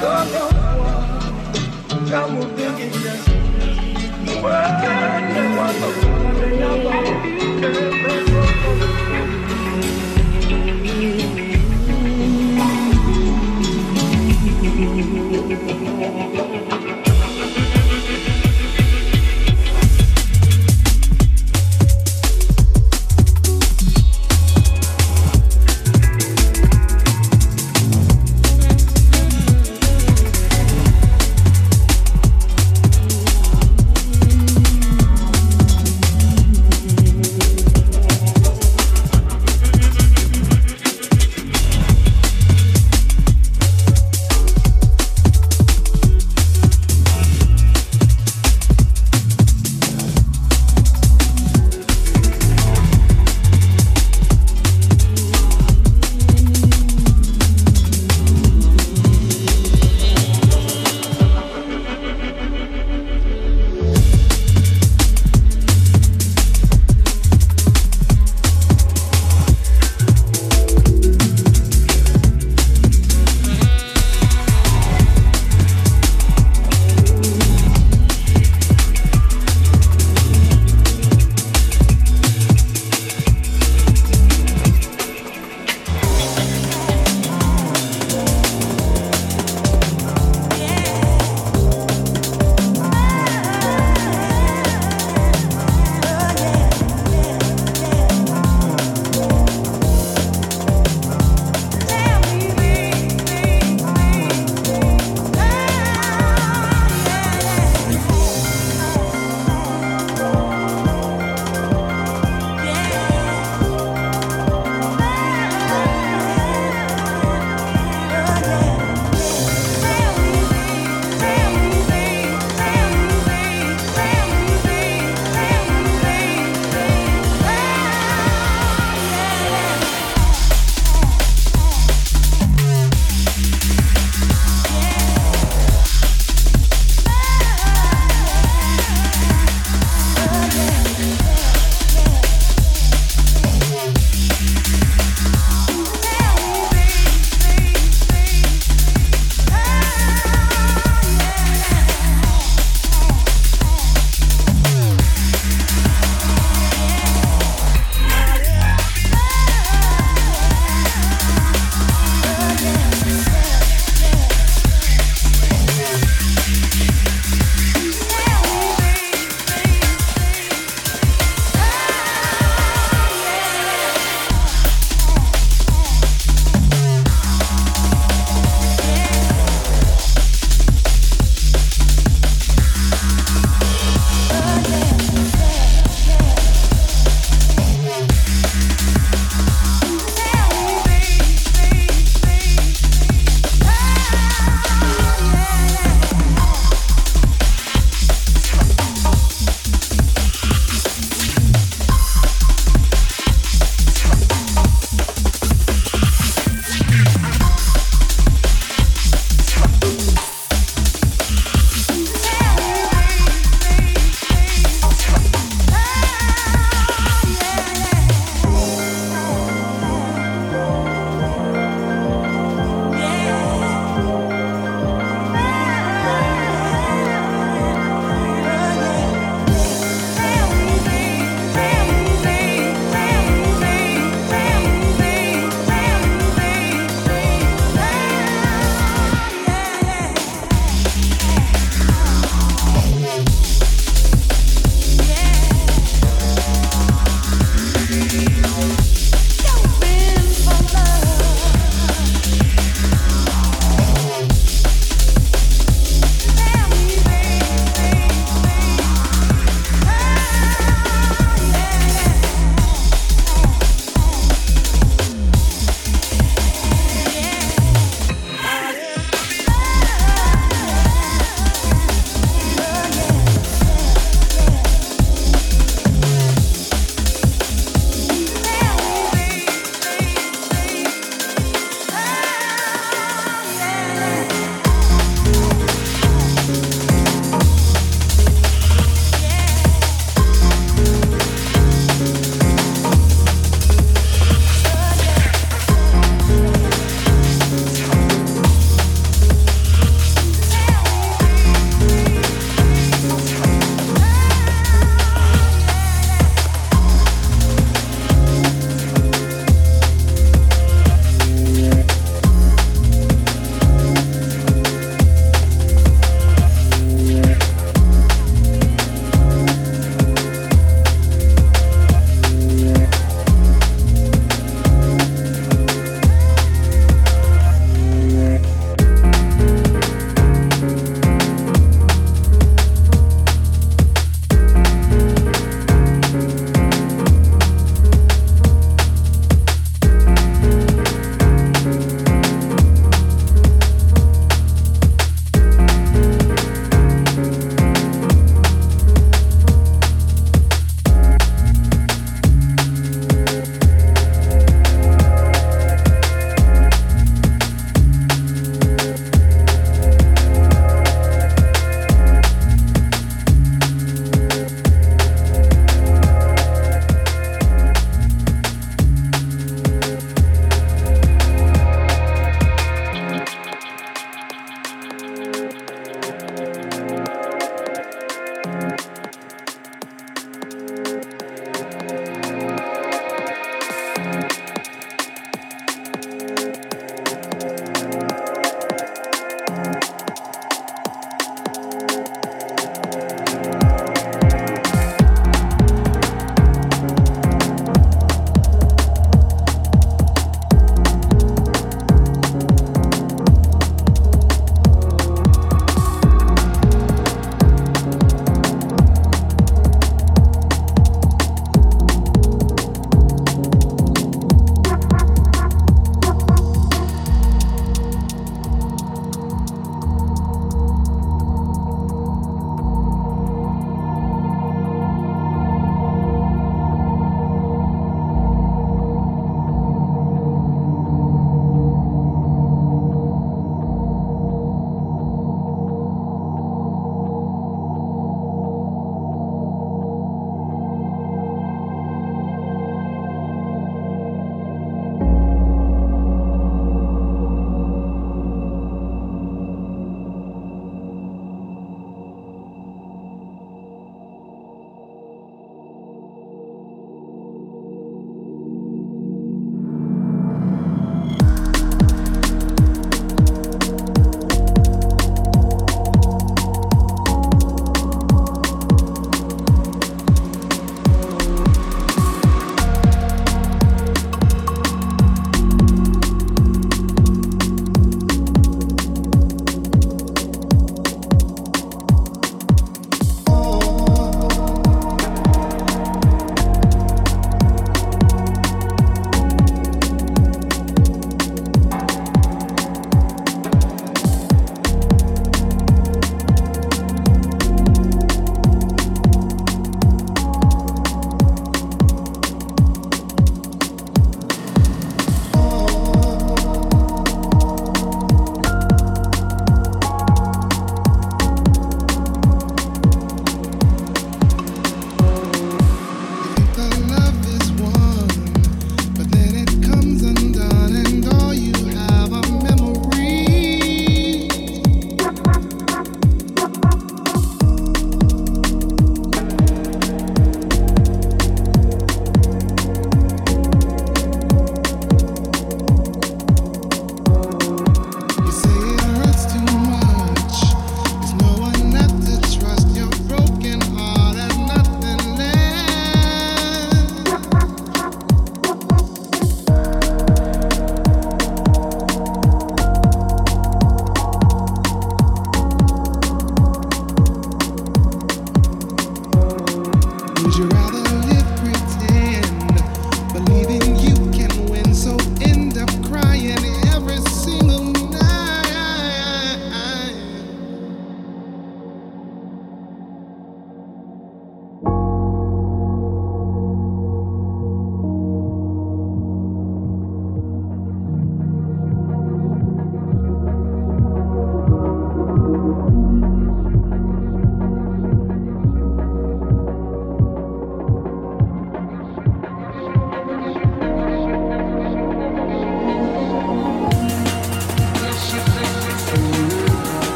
go, go.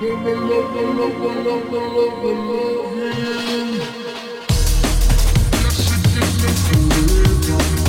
Give me love, love, love, love, love, love, love, Yeah.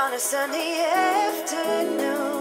On a sunny afternoon.